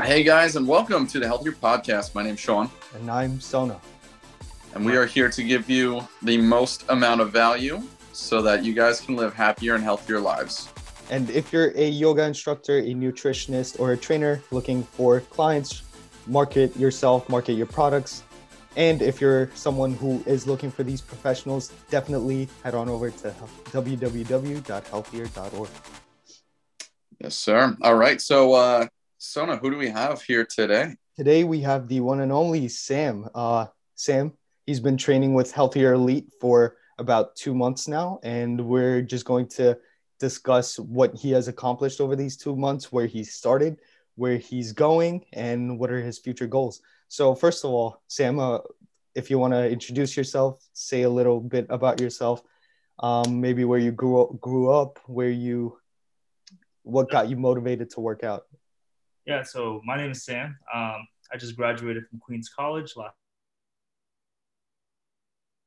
Hey guys, and welcome to the Healthyer Podcast. My name's Sean, And I'm Sona. and we are here to give you the most amount of value so that you guys can live happier and healthier lives. And if you're a yoga instructor, a nutritionist, or a trainer looking for clients, market yourself, market your products. And if you're someone who is looking for these professionals, definitely head on over to www.healthyer.org. Yes, sir. All right. So, uh, Sona, who do we have here today? Today we have the one and only Sam. Uh, Sam, he's been training with Healthyer Elite for about two months now, and we're just going to discuss what he has accomplished over these two months, where he started, where he's going, and what are his future goals. So, first of all, Sam, uh, if you want to introduce yourself, say a little bit about yourself, um, maybe where you grew up, grew up, where you, what got you motivated to work out. Yeah, so my name is Sam. Um, I just graduated from Queens College last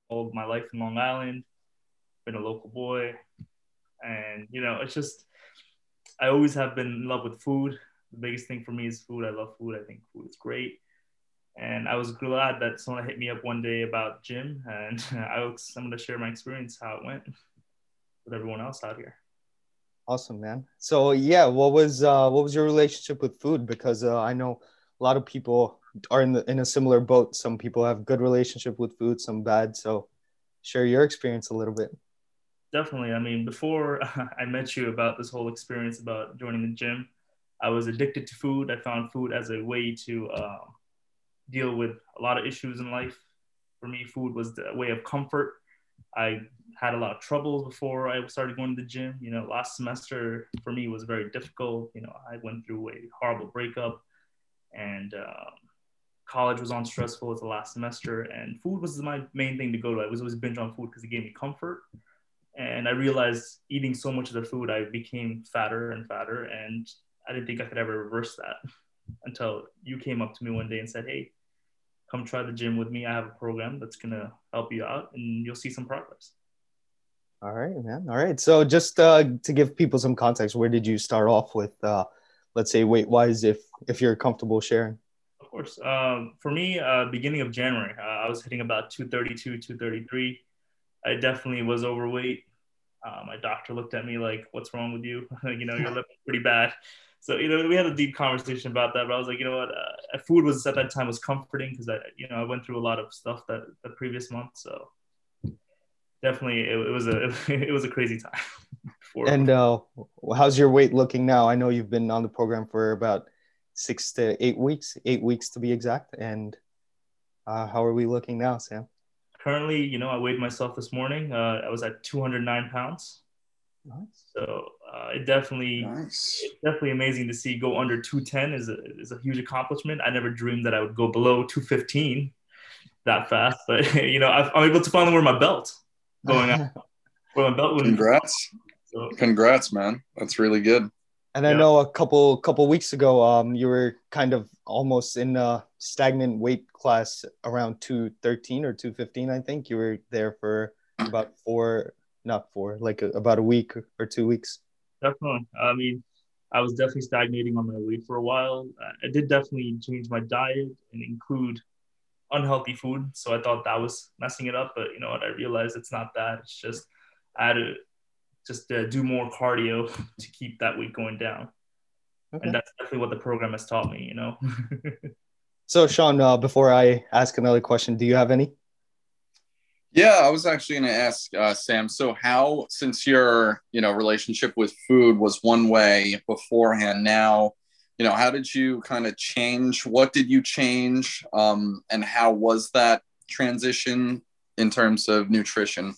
all of my life in Long Island. Been a local boy, and you know, it's just I always have been in love with food. The biggest thing for me is food. I love food. I think food is great, and I was glad that someone hit me up one day about gym, and I was, I'm to share my experience how it went with everyone else out here. Awesome, man. So yeah, what was uh, what was your relationship with food? Because uh, I know a lot of people are in the in a similar boat. Some people have good relationship with food, some bad. So share your experience a little bit. Definitely. I mean, before I met you about this whole experience about joining the gym, I was addicted to food. I found food as a way to uh, deal with a lot of issues in life. For me, food was the way of comfort. I had a lot of troubles before I started going to the gym. You know, last semester for me was very difficult. You know, I went through a horrible breakup, and um, college was on stressful. It's the last semester, and food was my main thing to go to. I was always binge on food because it gave me comfort. And I realized eating so much of the food, I became fatter and fatter, and I didn't think I could ever reverse that until you came up to me one day and said, "Hey, come try the gym with me. I have a program that's gonna help you out, and you'll see some progress." All right, man. All right. So just uh, to give people some context, where did you start off with? Uh, let's say weight wise, if if you're comfortable sharing. Of course. Um, for me, uh, beginning of January, uh, I was hitting about 232, 233. I definitely was overweight. Uh, my doctor looked at me like, "What's wrong with you? you know, you're looking pretty bad." So you know, we had a deep conversation about that. But I was like, you know what? Uh, food was at that time was comforting because I, you know, I went through a lot of stuff that the previous month. So definitely, it, it was a it was a crazy time. For, and uh, how's your weight looking now? I know you've been on the program for about six to eight weeks, eight weeks to be exact. And uh, how are we looking now, Sam? Currently, you know, I weighed myself this morning. Uh, I was at 209 pounds. Nice. So uh, it definitely, nice. it's definitely amazing to see go under 210 is a, is a huge accomplishment. I never dreamed that I would go below 215 that fast, but you know, i am able to finally wear my belt going out. Wear my belt. Congrats. So, Congrats, man. That's really good. And I yeah. know a couple couple weeks ago, um, you were kind of almost in a stagnant weight class around two thirteen or two fifteen. I think you were there for about four, not four, like a, about a week or two weeks. Definitely. I mean, I was definitely stagnating on my weight for a while. I did definitely change my diet and include unhealthy food. So I thought that was messing it up, but you know what? I realized it's not that. It's just I had to just uh, do more cardio to keep that weight going down. Okay. And that's definitely what the program has taught me, you know. so, Sean, uh, before I ask another question, do you have any? Yeah, I was actually going to ask uh, Sam. So, how, since your you know relationship with food was one way beforehand, now you know how did you kind of change? What did you change, um, and how was that transition in terms of nutrition?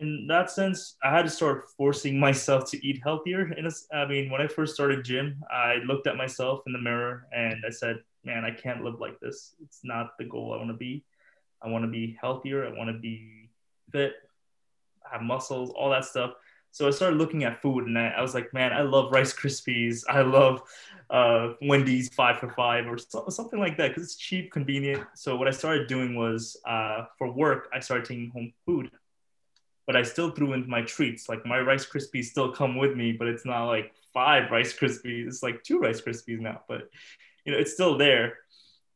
in that sense, I had to start forcing myself to eat healthier. And I mean, when I first started gym, I looked at myself in the mirror and I said, "Man, I can't live like this. It's not the goal I want to be. I want to be healthier. I want to be fit, have muscles, all that stuff." So I started looking at food, and I, I was like, "Man, I love Rice Krispies. I love uh, Wendy's five for five or so, something like that because it's cheap, convenient." So what I started doing was, uh, for work, I started taking home food but I still threw in my treats. Like my Rice Krispies still come with me, but it's not like five Rice Krispies. It's like two Rice Krispies now, but you know, it's still there.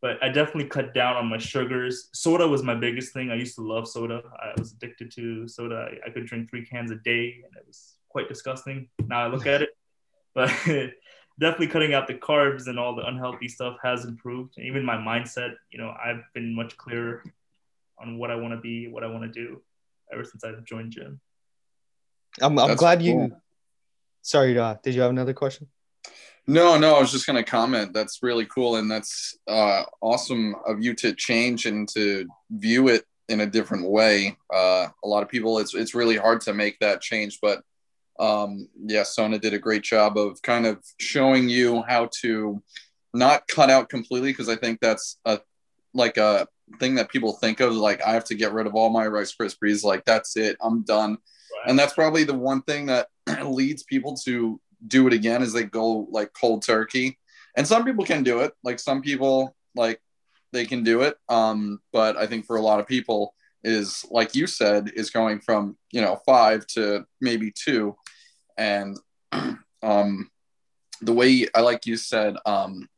But I definitely cut down on my sugars. Soda was my biggest thing. I used to love soda. I was addicted to soda. I, I could drink three cans a day, and it was quite disgusting. Now I look at it, but definitely cutting out the carbs and all the unhealthy stuff has improved. And even my mindset, you know, I've been much clearer on what I want to be, what I want to do ever since I've joined gym. I'm, I'm glad cool. you. Sorry, uh, did you have another question? No, no, I was just going to comment. That's really cool. And that's uh, awesome of you to change and to view it in a different way. Uh, a lot of people, it's, it's really hard to make that change. But um, yeah, Sona did a great job of kind of showing you how to not cut out completely because I think that's a like a thing that people think of like I have to get rid of all my Rice Krispies. Like that's it, I'm done. Right. And that's probably the one thing that leads people to do it again is they go like cold turkey. And some people can do it. Like some people like they can do it. Um, but I think for a lot of people is like you said is going from you know five to maybe two, and um, the way I like you said um,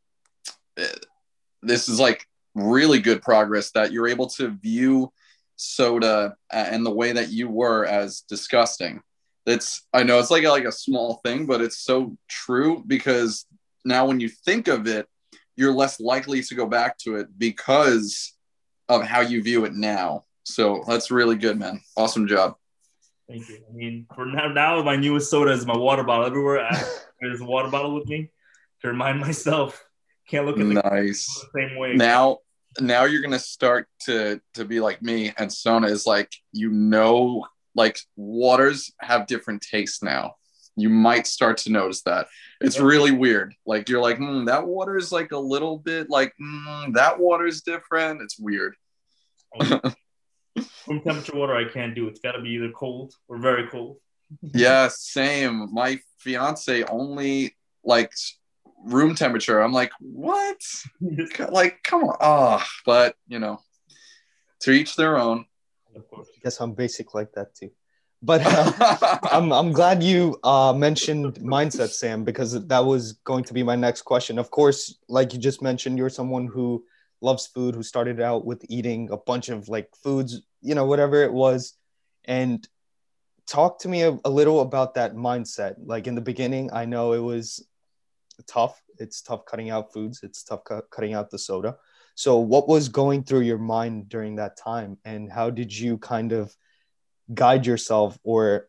this is like really good progress that you're able to view soda and the way that you were as disgusting. It's I know it's like a, like a small thing, but it's so true because now when you think of it, you're less likely to go back to it because of how you view it now. So that's really good, man. Awesome job. Thank you. I mean, for now, now my newest soda is my water bottle. Everywhere I, there's a water bottle with me to remind myself. Can't look at the nice same way. Now, now you're gonna start to to be like me and Sona is like you know like waters have different tastes now. You might start to notice that. It's really weird. Like you're like, mm, that water is like a little bit like mm, that water is different. It's weird. Room temperature water I can't do. It's got to be either cold or very cold. yeah, same. My fiance only likes room temperature. I'm like, what? like, come on. Oh, but you know, to each their own. Of course. I guess I'm basic like that too. But uh, I'm, I'm glad you uh, mentioned mindset, Sam, because that was going to be my next question. Of course, like you just mentioned, you're someone who loves food, who started out with eating a bunch of like foods, you know, whatever it was. And talk to me a, a little about that mindset. Like in the beginning, I know it was tough. It's tough cutting out foods. It's tough cu- cutting out the soda. So, what was going through your mind during that time, and how did you kind of guide yourself or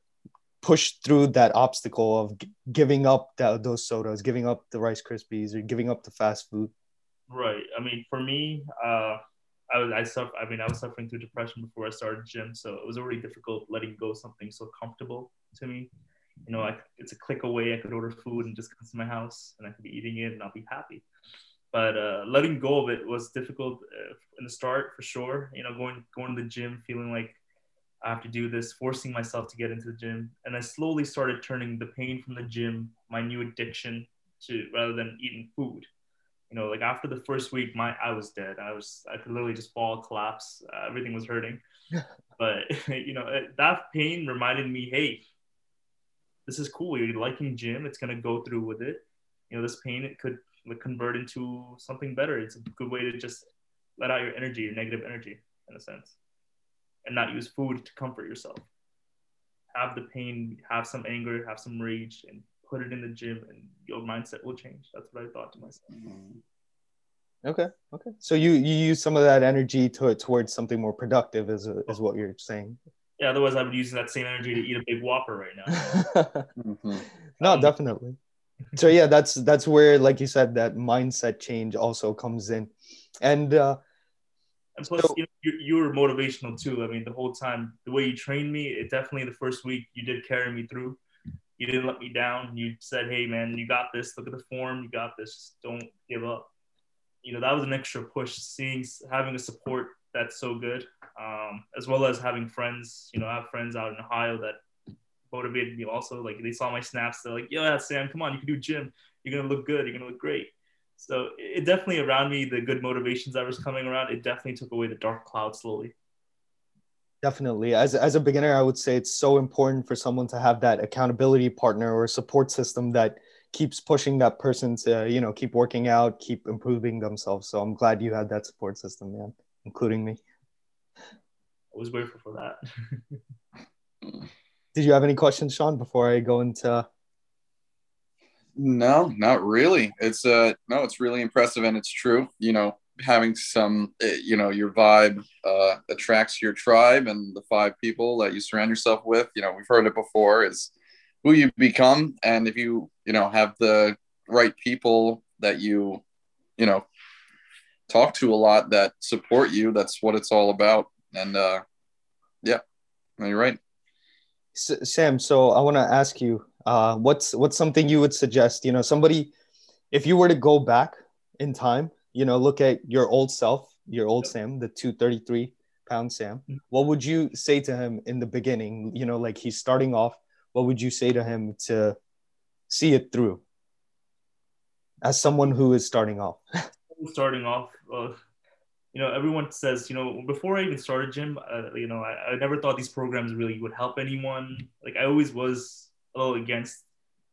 push through that obstacle of g- giving up those sodas, giving up the Rice Krispies, or giving up the fast food? Right. I mean, for me, uh, I was I suffer. I mean, I was suffering through depression before I started gym, so it was already difficult letting go something so comfortable to me you know, I, it's a click away. I could order food and just come to my house and I could be eating it and I'll be happy. But uh, letting go of it was difficult uh, in the start for sure. You know, going going to the gym, feeling like I have to do this, forcing myself to get into the gym, and I slowly started turning the pain from the gym, my new addiction, to rather than eating food. You know, like after the first week, my I was dead. I was I could literally just fall, collapse. Uh, everything was hurting. but you know, that pain reminded me, hey, this is cool. You're liking gym. It's gonna go through with it. You know, this pain it could convert into something better. It's a good way to just let out your energy, your negative energy, in a sense, and not use food to comfort yourself. Have the pain, have some anger, have some rage, and put it in the gym, and your mindset will change. That's what I thought to myself. Okay. Okay. So you you use some of that energy to, towards something more productive, is is what you're saying yeah, otherwise I would use that same energy to eat a big Whopper right now. mm-hmm. No, um, definitely. So yeah, that's that's where, like you said, that mindset change also comes in, and uh, and plus so, you, know, you, you were motivational too. I mean, the whole time, the way you trained me, it definitely the first week you did carry me through. You didn't let me down. You said, "Hey, man, you got this. Look at the form. You got this. Just don't give up." You know, that was an extra push. Seeing having a support that's so good, um, as well as having friends. You know, I have friends out in Ohio that motivated me also. Like they saw my snaps, they're like, "Yeah, Sam, come on, you can do gym. You're gonna look good. You're gonna look great." So it definitely around me, the good motivations that was coming around, it definitely took away the dark cloud slowly. Definitely. As, as a beginner, I would say it's so important for someone to have that accountability partner or support system that keeps pushing that person to you know keep working out keep improving themselves so i'm glad you had that support system man including me I was grateful for that. did you have any questions sean before i go into No, not really. It's uh no, it's really impressive and it's true. You know, having some eh, you know, your vibe uh attracts your tribe and the five people that you surround yourself with, you know, we've heard it before is who you become and if you, you know, have the right people that you, you know, talk to a lot that support you, that's what it's all about. And uh yeah, you're right. S- sam so i want to ask you uh what's what's something you would suggest you know somebody if you were to go back in time you know look at your old self your old sam the 233 pound sam Mhm. what would you say to him in the beginning you know like he's starting off what would you say to him to see it through? As someone who is starting off. Starting off, uh, you know, everyone says, you know, before I even started gym, uh, you know, I, I never thought these programs really would help anyone. Like I always was a little against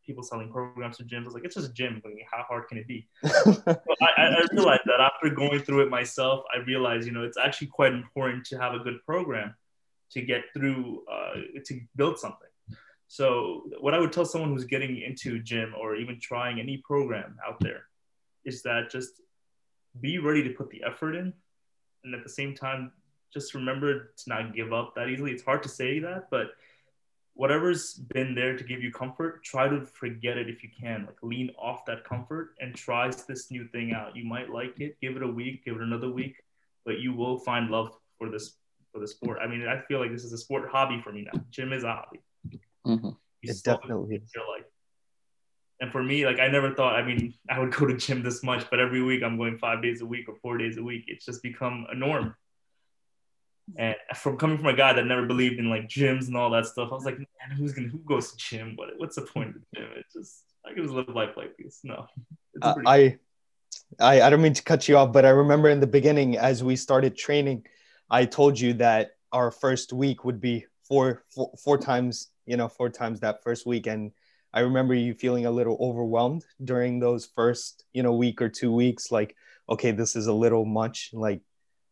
people selling programs to gyms. I was like, it's just a gym. Mean, how hard can it be? I I realized that after going through it myself, I realized, you know, it's actually quite important to have a good program to get through, uh, to build something. So what I would tell someone who's getting into gym or even trying any program out there is that just be ready to put the effort in and at the same time just remember to not give up that easily it's hard to say that but whatever's been there to give you comfort try to forget it if you can like lean off that comfort and try this new thing out you might like it give it a week give it another week but you will find love for this for the sport i mean i feel like this is a sport hobby for me now gym is a hobby Mhm. You It definitely change is. your life. And for me, like I never thought, I mean, I would go to gym this much, but every week I'm going five days a week or four days a week. It's just become a norm. And from coming from a guy that never believed in like gyms and all that stuff, I was like, man, who's gonna who goes to gym? What what's the point of the gym? It's just I can just live life like this. No. Uh, I, I, I don't mean to cut you off, but I remember in the beginning as we started training, I told you that our first week would be four, four, four times, you know, four times that first week, and I remember you feeling a little overwhelmed during those first, you know, week or two weeks, like, okay, this is a little much, like,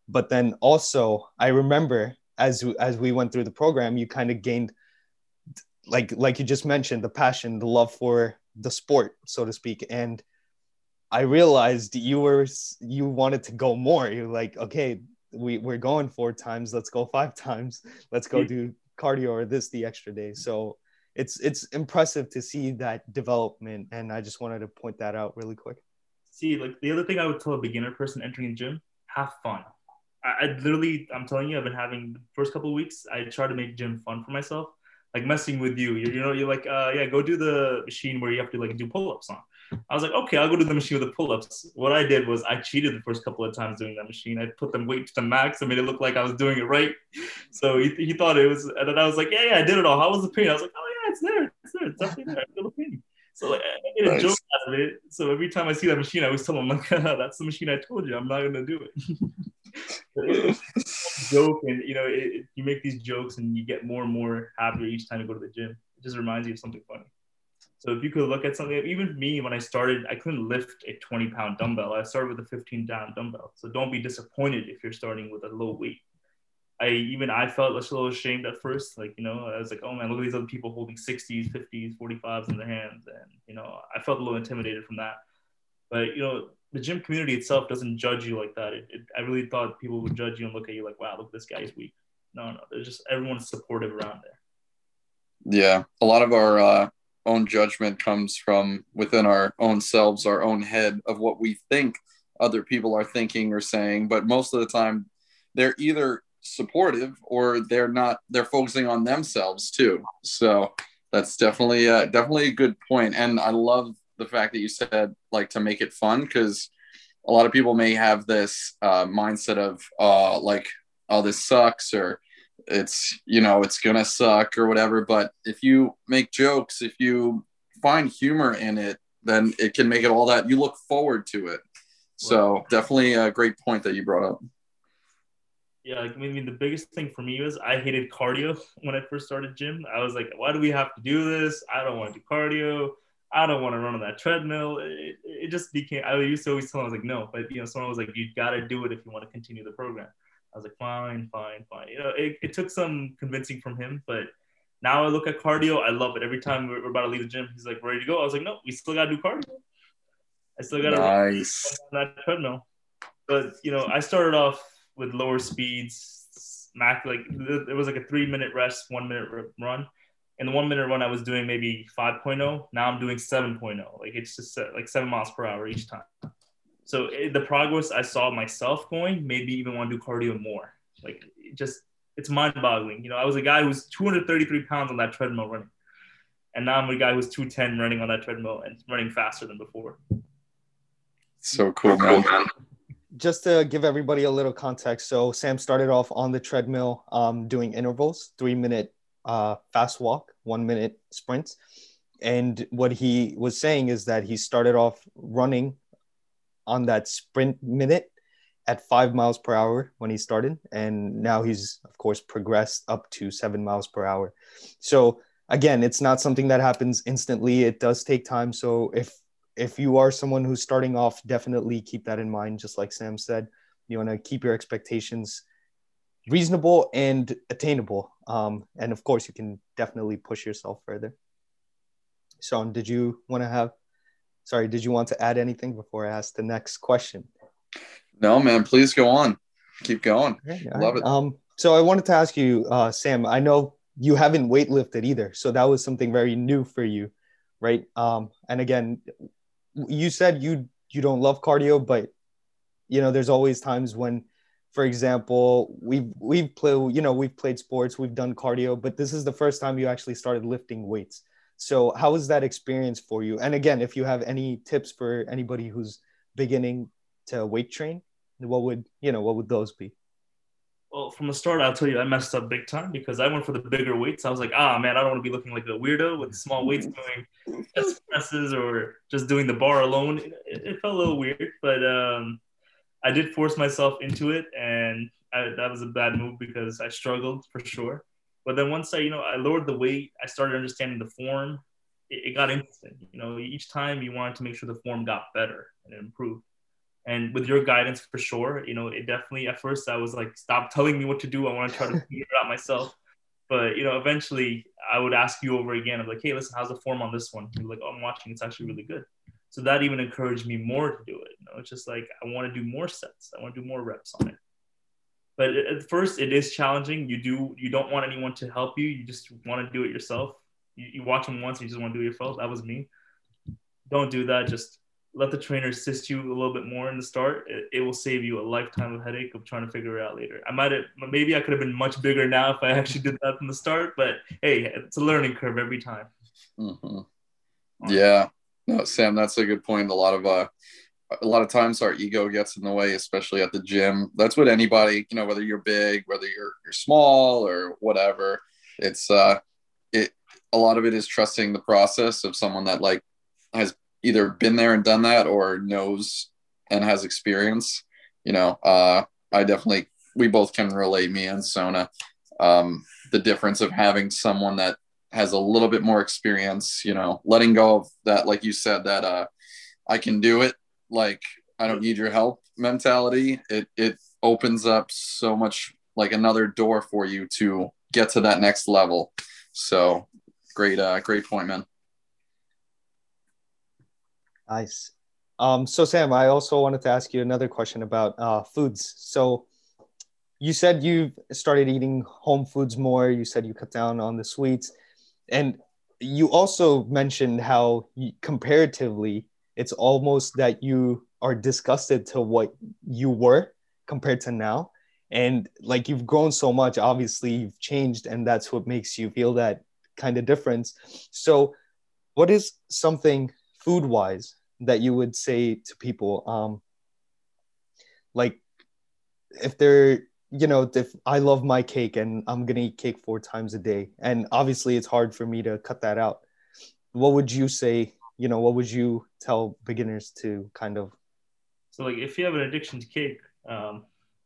but then also I remember as as we went through the program, you kind of gained, like, like you just mentioned, the passion, the love for the sport, so to speak, and I realized you were you wanted to go more. You're like, okay, we we're going four times. Let's go five times. Let's go do cardio or this the extra day. So it's it's impressive to see that development, and I just wanted to point that out really quick. see like the other thing i would tell a beginner person entering the gym have fun. I, I literally i'm telling you i've been having the first couple weeks i try to make gym fun for myself like messing with you. You're, you know you're like uh yeah go do the machine where you have to like do pull-ups on. I was like okay i'll go to the machine with the pull-ups. What i did was i cheated the first couple of times doing that machine. I put them weight to the max i made it look like i was doing it right. So he, he thought it was and then i was like yeah yeah i did it all. How was the pain? I was like oh it's there it's there it's definitely there i feel the pain so like I made a Nice. joke out of it. So every time I see that machine, I always tell them, like, "That's the machine I told you. I'm not gonna do it." Joke, and you know, it, it- you make these jokes, and you get more and more happier each time you go to the gym. It just reminds you of something funny. So if you could look at something, even me when I started, I couldn't lift a 20 pound dumbbell. I started with a 15 pound dumbbell. So don't be disappointed if you're starting with a low weight. I even I felt a little ashamed at first. Like, you know, I was like, oh man, look at these other people holding 60s, 50s, 45s in their hands. And, you know, I felt a little intimidated from that. But, you know, the gym community itself doesn't judge you like that. It, it, I really thought people would judge you and look at you like, wow, look, this guy's weak. No, no, there's just everyone's supportive around there. Yeah, a lot of our uh, own judgment comes from within our own selves, our own head of what we think other people are thinking or saying. But most of the time, they're either supportive or they're not. They're focusing on themselves too. So that's definitely uh, definitely a good point. And I love the fact that you said like to make it fun because a lot of people may have this uh, mindset of uh, like, oh, this sucks or it's you know it's gonna suck or whatever but if you make jokes if you find humor in it then it can make it all that you look forward to it so definitely a great point that you brought up Yeah, like, I mean, the biggest thing for me was I hated cardio when I first started gym. I was like, why do we have to do this? I don't want to do cardio. I don't want to run on that treadmill. It, it just became, I used to always tell him, I was like, no, but you know, someone was like, you got to do it if you want to continue the program. I was like, fine, fine, fine. You know, it, it took some convincing from him, but now I look at cardio, I love it. Every time we're, we're about to leave the gym, he's like, ready to go. I was like, no, we still got to do cardio. I still got to nice. run on that treadmill. But, you know, I started off with lower speeds, max, like it was like a three minute rest, one minute run And the one minute run, I was doing maybe 5.0. Now I'm doing 7.0. Like it's just uh, like seven miles per hour each time. So it, the progress I saw myself going made me even want to do cardio more. Like it just, it's mind boggling. You know, I was a guy who's 233 pounds on that treadmill running. And now I'm a guy who's 210 running on that treadmill and running faster than before. So cool, man. Just to give everybody a little context, so Sam started off on the treadmill um, doing intervals, three minute uh, fast walk, one minute sprints. And what he was saying is that he started off running on that sprint minute at five miles per hour when he started. And now he's, of course, progressed up to seven miles per hour. So, again, it's not something that happens instantly. It does take time. So, if if you are someone who's starting off, definitely keep that in mind. Just like Sam said, you want to keep your expectations reasonable and attainable. Um, and of course, you can definitely push yourself further. Sean, did you want to have? Sorry, did you want to add anything before I ask the next question? No, man. Please go on. Keep going. Okay, Love right. it. Um, so I wanted to ask you, uh, Sam. I know you haven't weightlifted either, so that was something very new for you, right? Um, and again, you said you you don't love cardio, but you know, there's always times when for example, we've we've played, you know, we've played sports, we've done cardio, but this is the first time you actually started lifting weights. So how was that experience for you? And again, if you have any tips for anybody who's beginning to weight train, what would you know, what would those be? Well, from the start, I'll tell you, I messed up big time because I went for the bigger weights. I was like, ah, man, I don't want to be looking like a weirdo with small weights doing chest presses or just doing the bar alone. It, it felt a little weird, but um, I did force myself into it, and I, that was a bad move because I struggled for sure. But then once I, you know, I lowered the weight, I started understanding the form. It, it got interesting. You know, each time you wanted to make sure the form got better and improved. And with your guidance, for sure, you know, it definitely at first I was like, stop telling me what to do. I want to try to figure it out myself. But you know, eventually I would ask you over again. I'm like, hey, listen, how's the form on this one? You're like, oh, I'm watching. It's actually really good so that even encouraged me more to do it you know it's just like i want to do more sets i want to do more reps on it but at first it is challenging you do you don't want anyone to help you you just want to do it yourself you, you watch them once you just want to do it yourself that was me don't do that just let the trainer assist you a little bit more in the start it, it will save you a lifetime of headache of trying to figure it out later i might have maybe i could have been much bigger now if i actually did that from the start but hey it's a learning curve every time mm-hmm. yeah no, Sam, that's a good point. A lot of uh, a lot of times our ego gets in the way, especially at the gym. That's what anybody, you know, whether you're big, whether you're you're small or whatever. It's uh, it. A lot of it is trusting the process of someone that like has either been there and done that or knows and has experience. You know, uh, I definitely we both can relate me and Sona um, the difference of having someone that has a little bit more experience, you know, letting go of that, like you said, that uh, I can do it. Like I don't need your help mentality. It it opens up so much like another door for you to get to that next level. So great, uh, great point, man. Nice. Um, so Sam, I also wanted to ask you another question about uh, foods. So you said you started eating home foods more. You said you cut down on the sweets and you also mentioned how comparatively it's almost that you are disgusted to what you were compared to now and like you've grown so much obviously you've changed and that's what makes you feel that kind of difference so what is something food wise that you would say to people um like if they're you know, if I love my cake and I'm gonna eat cake four times a day, and obviously it's hard for me to cut that out. What would you say? You know, what would you tell beginners to kind of? So, like, if you have an addiction to cake, um,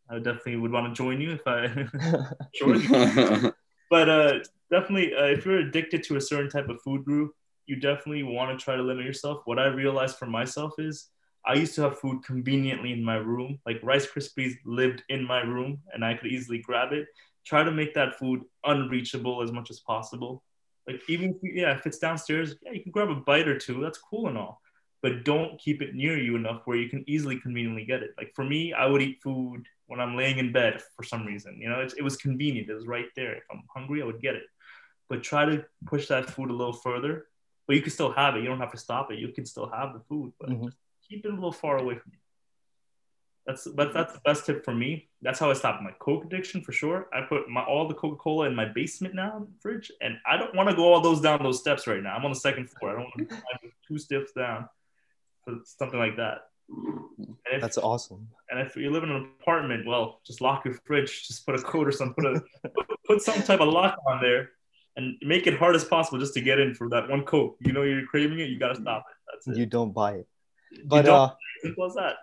I definitely would want to join you if I. sure. but uh, definitely, uh, if you're addicted to a certain type of food group, you definitely want to try to limit yourself. What I realized for myself is I used to have food conveniently in my room. Like Rice Krispies lived in my room and I could easily grab it. Try to make that food unreachable as much as possible. Like even if, yeah, if it's downstairs, yeah, you can grab a bite or two. That's cool and all. But don't keep it near you enough where you can easily conveniently get it. Like for me, I would eat food when I'm laying in bed for some reason. You know, it, it was convenient. It was right there. If I'm hungry, I would get it. But try to push that food a little further. But you can still have it. You don't have to stop it. You can still have the food, but mm-hmm. keep it a little far away from you. That's but that's the best tip for me. That's how I stopped my Coke addiction for sure. I put my all the Coca Cola in my basement now, in the fridge, and I don't want to go all those down those steps right now. I'm on the second floor. I don't want to climb two steps down, something like that. If, That's awesome. And if you live in an apartment, well, just lock your fridge. Just put a code or something. Put a put some type of lock on there, and make it hard as possible just to get in for that one coke. You know you're craving it. You gotta stop it. That's it. You don't buy it. But uh, simple as that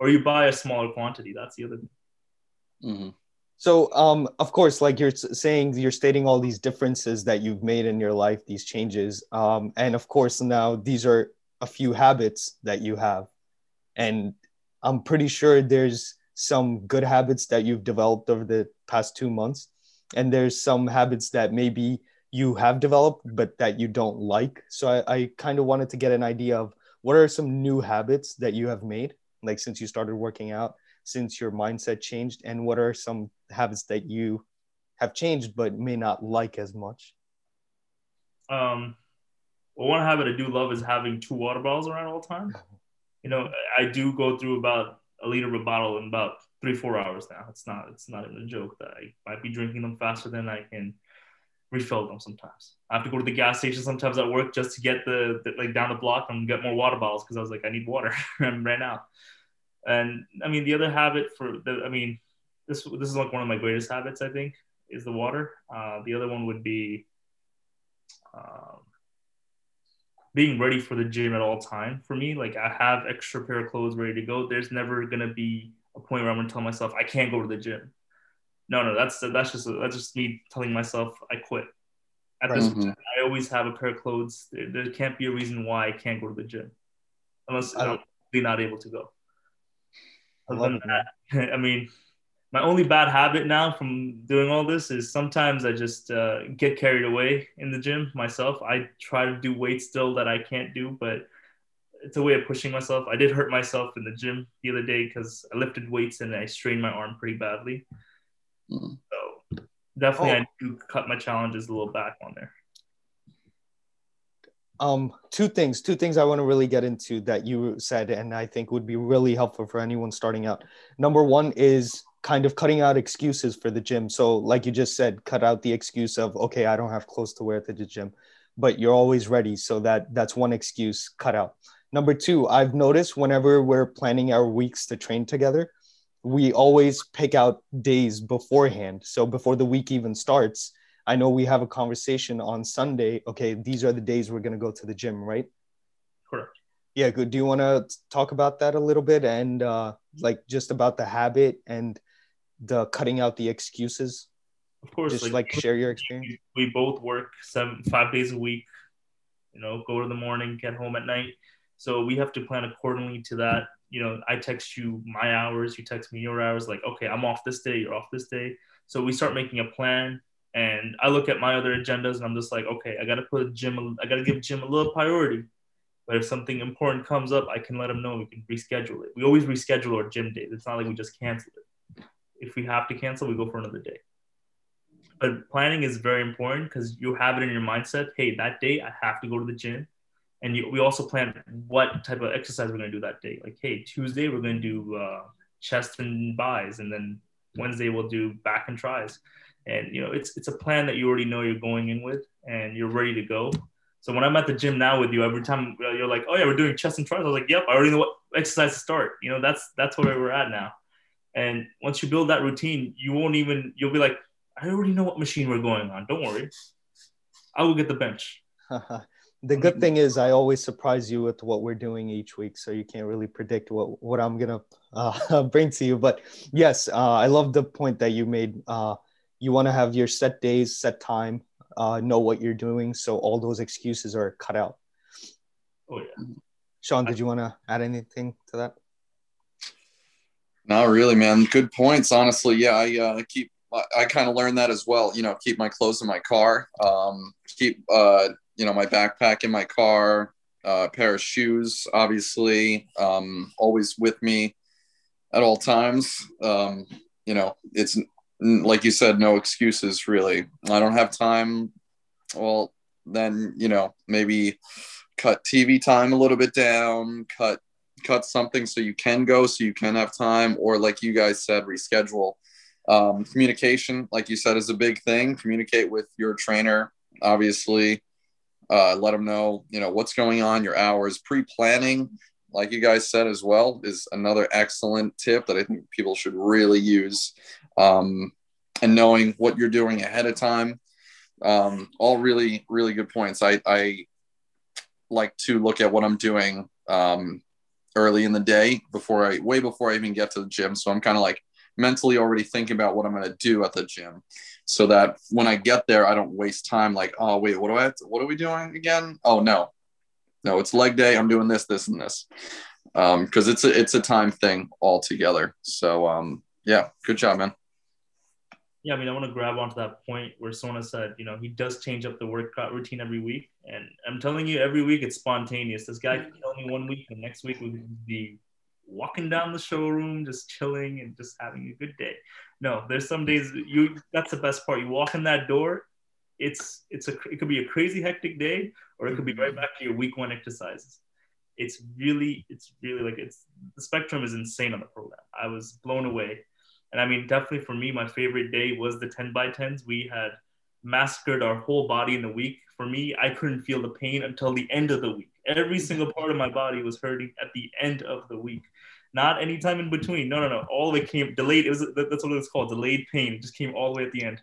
or you buy a smaller quantity. That's the other thing. Mm-hmm. So, um, of course, like you're saying, you're stating all these differences that you've made in your life, these changes, um, and of course, now these are a few habits that you have, and I'm pretty sure there's some good habits that you've developed over the past two months, and there's some habits that maybe you have developed but that you don't like. So, I, I kind of wanted to get an idea of what are some new habits that you have made like since you started working out since your mindset changed and what are some habits that you have changed but may not like as much? Um well one habit i do love is having two water bottles around all the time. You know i do go through about a liter of a bottle in about three four hours now. It's not it's not even a joke that i might be drinking them faster than i can refill them sometimes i have to go to the gas station sometimes at work just to get the, the like down the block and get more water bottles because i was like i need water right now and I mean, the other habit for the, I mean, this this is like one of my greatest habits. I think is the water. Uh, the other one would be um, being ready for the gym at all time. For me, like I have extra pair of clothes ready to go. There's never gonna be a point where I'm gonna tell myself I can't go to the gym. No, no, that's that's just that's just me telling myself I quit. At this, mm-hmm. I always have a pair of clothes. There, there, can't be a reason why I can't go to the gym, unless I'm not able to go. I love that, I mean, my only bad habit now from doing all this is sometimes I just uh, get carried away in the gym myself. I try to do weights still that I can't do, but it's a way of pushing myself. I did hurt myself in the gym the other day because I lifted weights and I strained my arm pretty badly. Mm. So definitely, oh. I do cut my challenges a little back on there um, two things two things i want to really get into that you said and i think would be really helpful for anyone starting out number one is kind of cutting out excuses for the gym so like you just said cut out the excuse of okay i don't have clothes to wear to the gym but you're always ready so that that's one excuse cut out number two i've noticed whenever we're planning our weeks to train together we always pick out days beforehand so before the week even starts I know we have a conversation on Sunday. Okay, these are the days we're going to go to the gym, right? Correct. Yeah, good. Do you want to talk about that a little bit and uh, like just about the habit and the cutting out the excuses? Of course, just like, like share your experience. We both work seven, five days a week. You know, go to the morning, get home at night. So we have to plan accordingly to that. You know, I text you my hours, you text me your hours. Like, okay, I'm off this day, you're off this day. So we start making a plan and I look at my other agendas and I'm just like, okay, I got to put gym, I got to give gym a little priority. But if something important comes up, I can let them know. We can reschedule it. We always reschedule our gym days. It's not like we just cancel it. If we have to cancel, we go for another day. But planning is very important because you have it in your mindset. Hey, that day I have to go to the gym, and you, we also plan what type of exercise we're going to do that day. Like, hey, Tuesday we're going to do uh, chest and bis, and then Wednesday we'll do back and tris. And you know it's it's a plan that you already know you're going in with and you're ready to go. So when i'm at the gym now with you every time you're like oh yeah we're doing chest and tris i was like yep i already know what exercise to start. You know that's that's where we're at now. And once you build that routine you won't even you'll be like i already know what machine we're going on. Don't worry. I will get the bench the good thing is i always surprise you with what we're doing each week so you can't really predict what what i'm gonna uh, bring to you but yes uh, i love the point that you made uh, you want to have your set days, set time, uh, know what you're doing. So all those excuses are cut out. Oh yeah. Sean, did you want to add anything to that? Not really, man. Good points. Honestly, yeah, I uh, keep. I, I kind of learned that as well. You know, keep my clothes in my car. Um, keep uh, you know my backpack in my car. Uh, pair of shoes, obviously, um, always with me at all times. Um, you know, it's like you said, no excuses really. I don't have time. Well, then you know maybe cut TV time a little bit down, cut cut something so you can go, so you can have time, or like you guys said, reschedule. Um, communication, like you said, is a big thing. Communicate with your trainer, obviously. Uh, let them know, you know, what's going on, your hours. Pre-planning, like you guys said as well, is another excellent tip that I think people should really use. Um, and knowing what you're doing ahead of time, um, all really, really good points. I, I like to look at what I'm doing um, early in the day before I, way before I even get to the gym. So I'm kind of like mentally already thinking about what I'm going to do at the gym so that when I get there, I don't waste time. Like, oh, wait, what do I to, what are we doing again? Oh, no, no, it's leg day. I'm doing this, this, and this. Um, cause it's a, it's a time thing altogether. So, um, yeah, good job, man yeah, I mean, I want to grab onto that point where Sona said, you know, he does change up the workout routine every week. And I'm telling you, every week it's spontaneous. This guy can tell me one week, the next week we'll be walking down the showroom, just chilling and just having a good day. No, there's some days you that's the best part. You walk in that door, it's it's a it could be a crazy hectic day, or it could be right mm-hmm. back to your week one exercises. It's really, it's really like it's the spectrum is insane on the program. I was blown away and I mean, definitely for me, my favorite day was the 10 by 10s. We had massacred our whole body in the week. For me, I couldn't feel the pain until the end of the week. Every single part of my body was hurting at the end of the week. Not any time in between. No, no, no. All of it came delayed. It was that's what it's called, delayed pain. It just came all the way at the end.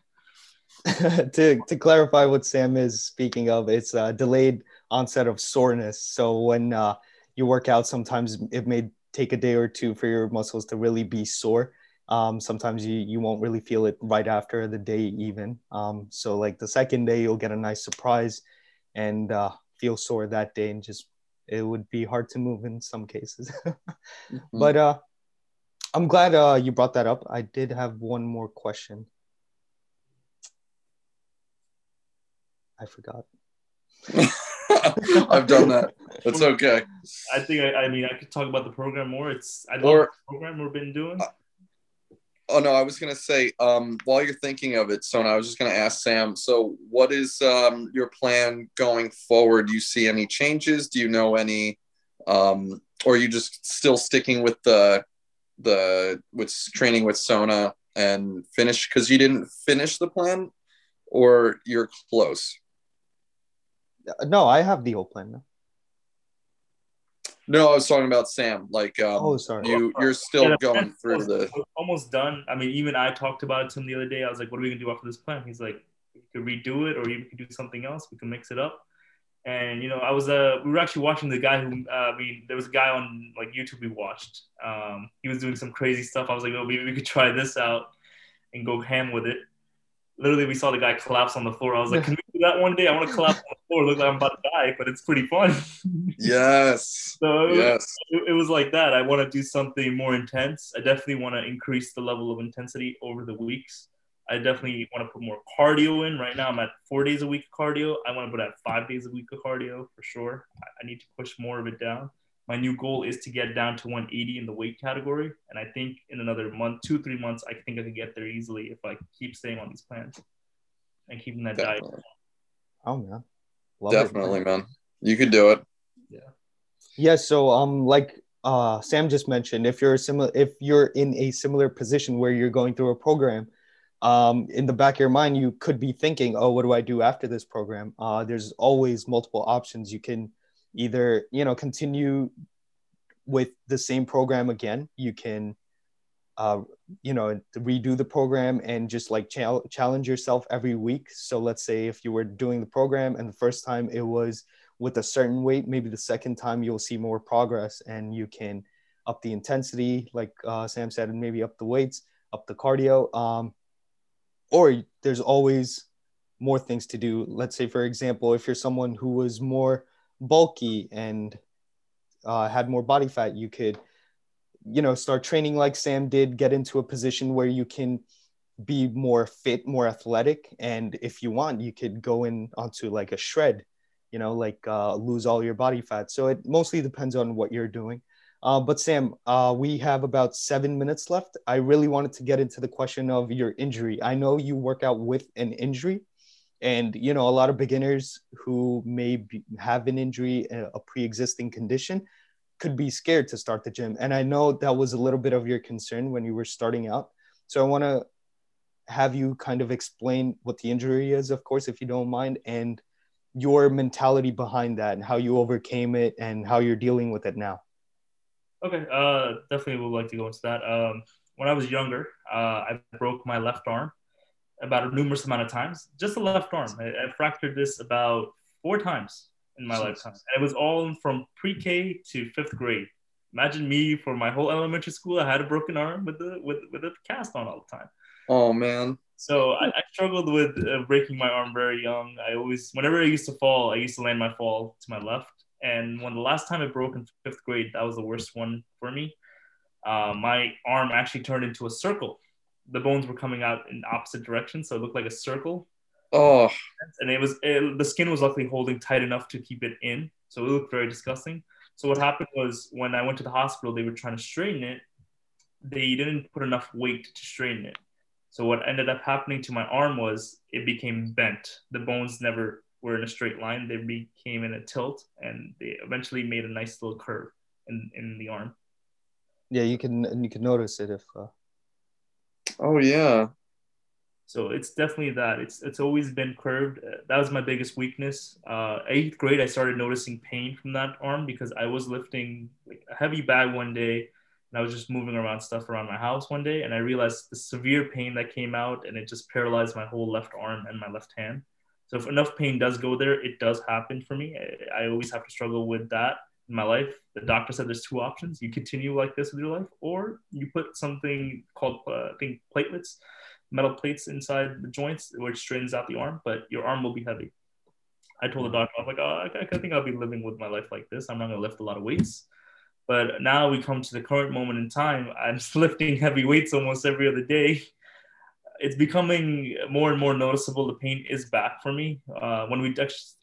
to, to clarify what Sam is speaking of, it's a delayed onset of soreness. So when uh, you work out, sometimes it may take a day or two for your muscles to really be sore um, sometimes you, you won't really feel it right after the day even um, so like the second day you'll get a nice surprise and uh, feel sore that day and just it would be hard to move in some cases mm-hmm. but uh, i'm glad uh, you brought that up i did have one more question i forgot I've done that. That's okay. I think I, I, mean I could talk about the program more. It's I love or, the program we've been doing. Oh no, I was gonna say um, while you're thinking of it, Sona, I was just gonna ask Sam. So, what is um, your plan going forward? Do you see any changes? Do you know any, um, or are you just still sticking with the the with training with Sona and finish because you didn't finish the plan, or you're close? No, I have the whole plan now. No, I was talking about Sam. Like, um, oh, sorry, you you're still yeah, going through the almost done. I mean, even I talked about it to him the other day. I was like, "What are we gonna do after this plan?" He's like, "We could redo it, or you could do something else. We can mix it up." And you know, I was uh, we were actually watching the guy who, uh, I mean, there was a guy on like YouTube we watched. Um, he was doing some crazy stuff. I was like, "Oh, maybe we could try this out and go ham with it." Literally we saw the guy collapse on the floor. I was like, can we do that one day? I want to collapse on the floor. Look like I'm about to die, but it's pretty fun. yes. so it was, yes. It, it, was like that. I want to do something more intense. I definitely want to increase the level of intensity over the weeks. I definitely want to put more cardio in. Right now, I'm at four days a week of cardio. I want to put at five days a week of cardio for sure. I need to push more of it down my new goal is to get down to 180 in the weight category. And I think in another month, two, three months, I think I could get there easily if I keep staying on these plans and keeping that Definitely. diet. Oh man. Love Definitely, it, man. man. You could do it. Yeah. Yeah. So um like uh Sam just mentioned, if you're similar if you're in a similar position where you're going through a program, um, in the back of your mind, you could be thinking, oh, what do I do after this program? Uh, there's always multiple options. You can either you know continue with the same program again you can uh, you know redo the program and just like ch- challenge yourself every week. So let's say if you were doing the program and the first time it was with a certain weight maybe the second time you'll see more progress and you can up the intensity like uh, sam said and maybe up the weights up the cardio um, or there's always more things to do. Let's say for example if you're someone who was more bulky and uh, had more body fat, you could, you know, start training like Sam did, get into a position where you can be more fit, more athletic. And if you want, you could go in onto like a shred, you know, like uh, lose all your body fat. So it mostly depends on what you're doing. Uh, but Sam, uh, we have about seven minutes left. I really wanted to get into the question of your injury. I know you work out with an injury, and you know a lot of beginners who may be, have an injury, a pre-existing condition, could be scared to start the gym. And I know that was a little bit of your concern when you were starting out. So I want to have you kind of explain what the injury is, of course, if you don't mind, and your mentality behind that and how you overcame it and how you're dealing with it now. Okay, uh, definitely would like to go into that. Um, when I was younger, uh, I broke my left arm about a numerous amount of times. Just the left arm. I, I fractured this about four times in my lifetime. And it was all from pre-K to fifth grade. Imagine me for my whole elementary school. I had a broken arm with the with with a cast on all the time. Oh man. So I, I struggled with uh, breaking my arm very young. I always, whenever I used to fall, I used to land my fall to my left. And when the last time it broke in fifth grade, that was the worst one for me. Uh, my arm actually turned into a circle. The bones were coming out in opposite directions, so it looked like a circle. Oh. And it was it, the skin was luckily holding tight enough to keep it in, so it looked very disgusting. So what happened was when I went to the hospital, they were trying to straighten it. They didn't put enough weight to straighten it. So what ended up happening to my arm was it became bent. The bones never were in a straight line. They became in a tilt, and they eventually made a nice little curve in in the arm. Yeah, you can you can notice it if. Uh... Oh yeah. So it's definitely that. It's it's always been curved. Uh, that was my biggest weakness. Uh, eighth grade, I started noticing pain from that arm because I was lifting like a heavy bag one day, and I was just moving around stuff around my house one day, and I realized the severe pain that came out, and it just paralyzed my whole left arm and my left hand. So if enough pain does go there, it does happen for me. I, I always have to struggle with that in my life. The doctor said there's two options: you continue like this with your life, or you put something called uh, I think platelets metal plates inside the joints, which straightens out the arm, but your arm will be heavy. I told the doctor, I was like, oh, I, I think I'll be living with my life like this. I'm not going to lift a lot of weights. But now we come to the current moment in time. I'm lifting heavy weights almost every other day. It's becoming more and more noticeable. The pain is back for me. Uh, when we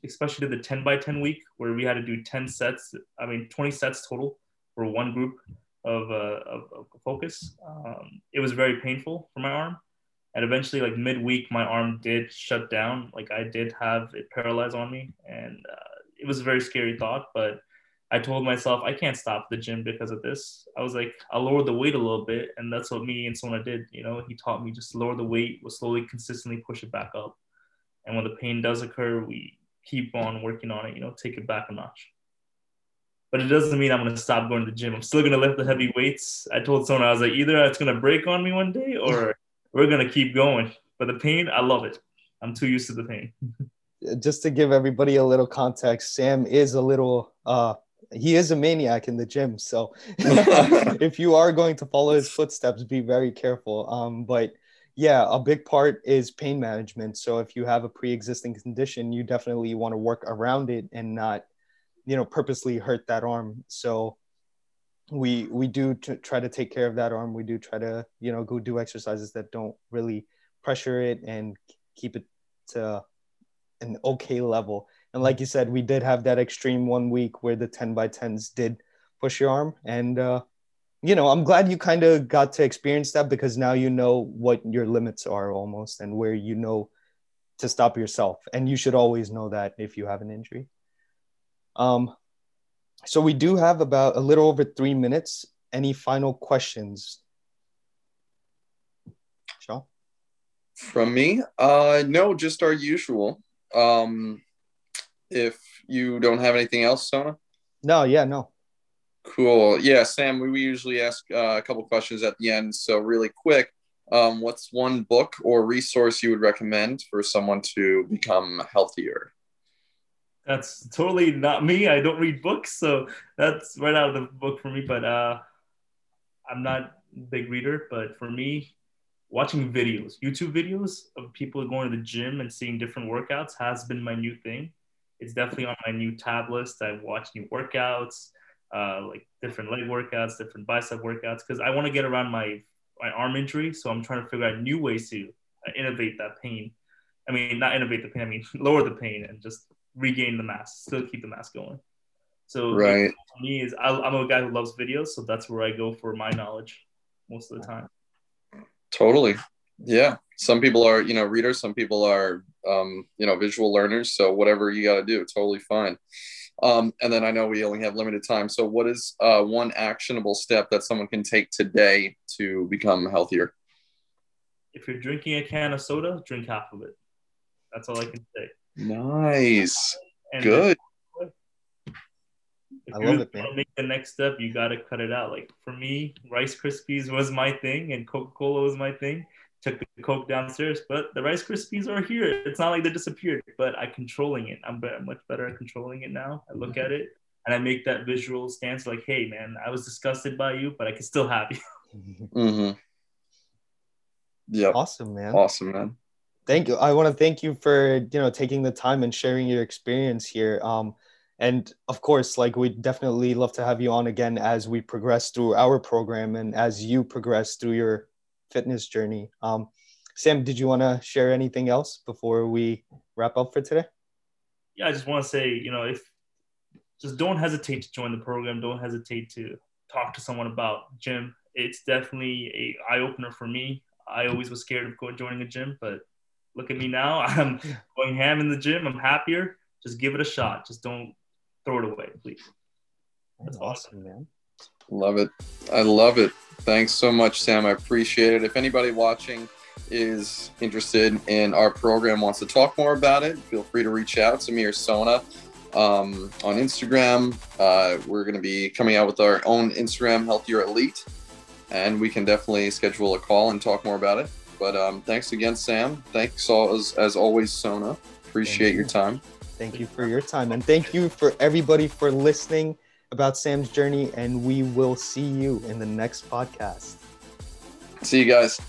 especially did the 10 by 10 week, where we had to do 10 sets, I mean, 20 sets total for one group of, uh, of, of focus. Um, it was very painful for my arm and eventually like midweek my arm did shut down like i did have it paralyzed on me and uh, it was a very scary thought but i told myself i can't stop the gym because of this i was like i'll lower the weight a little bit and that's what me and sona did you know he taught me just lower the weight we'll slowly consistently push it back up and when the pain does occur we keep on working on it you know take it back a notch but it doesn't mean I'm to stop going to the gym. I'm still to lift the heavy weights. I told someone I was like, either it's to break on me one day or we're gonna keep going. But the pain, I love it. I'm too used to the pain. Just to give everybody a little context, Sam is a little uh he is a maniac in the gym. So if you are going to follow his footsteps, be very careful. Um, but yeah, a big part is pain management. So if you have a pre-existing condition, you definitely want to work around it and not, you know, purposely hurt that arm. So we we do t- try to take care of that arm. We do try to you know go do exercises that don't really pressure it and keep it to an okay level. And like you said, we did have that extreme one week where the 10 by 10s did push your arm. And, uh, you know, I'm glad you kind of got to experience that because now you know what your limits are almost and where you know to stop yourself. And you should always know that if you have an injury. Um, so we do have about a little over three minutes. Any final questions? Sean? From me? Uh, no, just our usual. Um, if you don't have anything else, Sona? No, yeah, no. Cool. Yeah, Sam, we, we usually ask uh, a couple questions at the end. So, really quick, um, what's one book or resource you would recommend for someone to become healthier? that's totally not me. I don't read books, so that's right out of the book for me. But uh, I'm not a big reader. But for me, watching videos, YouTube videos of people going to the gym and seeing different workouts has been my new thing. It's definitely on my new tab list. I watch new workouts, uh, like different leg workouts, different bicep workouts, because I want to get around my my arm injury. So I'm trying to figure out new ways to uh, innovate that pain. I mean, not innovate the pain. I mean, lower the pain and just regain the mass, still keep the mass going. So right. for me is I, I'm a guy who loves videos, so that's where I go for my knowledge most of the time. Totally. Yeah. Some people are, you know, readers. Some people are, um, you know, visual learners. So whatever you got to do, totally fine. Um, and then I know we only have limited time. So what is uh, one actionable step that someone can take today to become healthier? If you're drinking a can of soda, drink half of it. That's all I can say. Nice. And Good. If I love it, man. Make the next step, you gotta cut it out. Like for me, Rice Krispies was my thing, and Coca Cola was my thing. Took the Coke downstairs, but the Rice Krispies are here. It's not like they disappeared, but I'm controlling it. I'm much better at controlling it now. I look at it and I make that visual stance, like, "Hey, man, I was disgusted by you, but I can still have you." Mm-hmm. Yeah. Awesome, man. Awesome, man. Thank you. I want to thank you for you know taking the time and sharing your experience here. Um, and of course, like we definitely love to have you on again as we progress through our program and as you progress through your fitness journey. Um, Sam, did you want to share anything else before we wrap up for today? Yeah, I just want to say, you know, if just don't hesitate to join the program. Don't hesitate to talk to someone about gym. It's definitely a eye opener for me. I always was scared of going joining a gym, but look at me now. I'm going ham in the gym. I'm happier. Just give it a shot. Just don't throw it away, please. That's awesome, man. Love it. I love it. Thanks so much, Sam. I appreciate it. If anybody watching is interested in our program, wants to talk more about it, feel free to reach out to me or Sona um, on Instagram. Uh, we're going to be coming out with our own Instagram, Healthyer Elite, and we can definitely schedule a call and talk more about it. But um, thanks again, Sam. Thanks all, as, as always, Sona. Appreciate you. your time. Thank you for your time. And thank you for everybody for listening about Sam's journey. And we will see you in the next podcast. See you guys.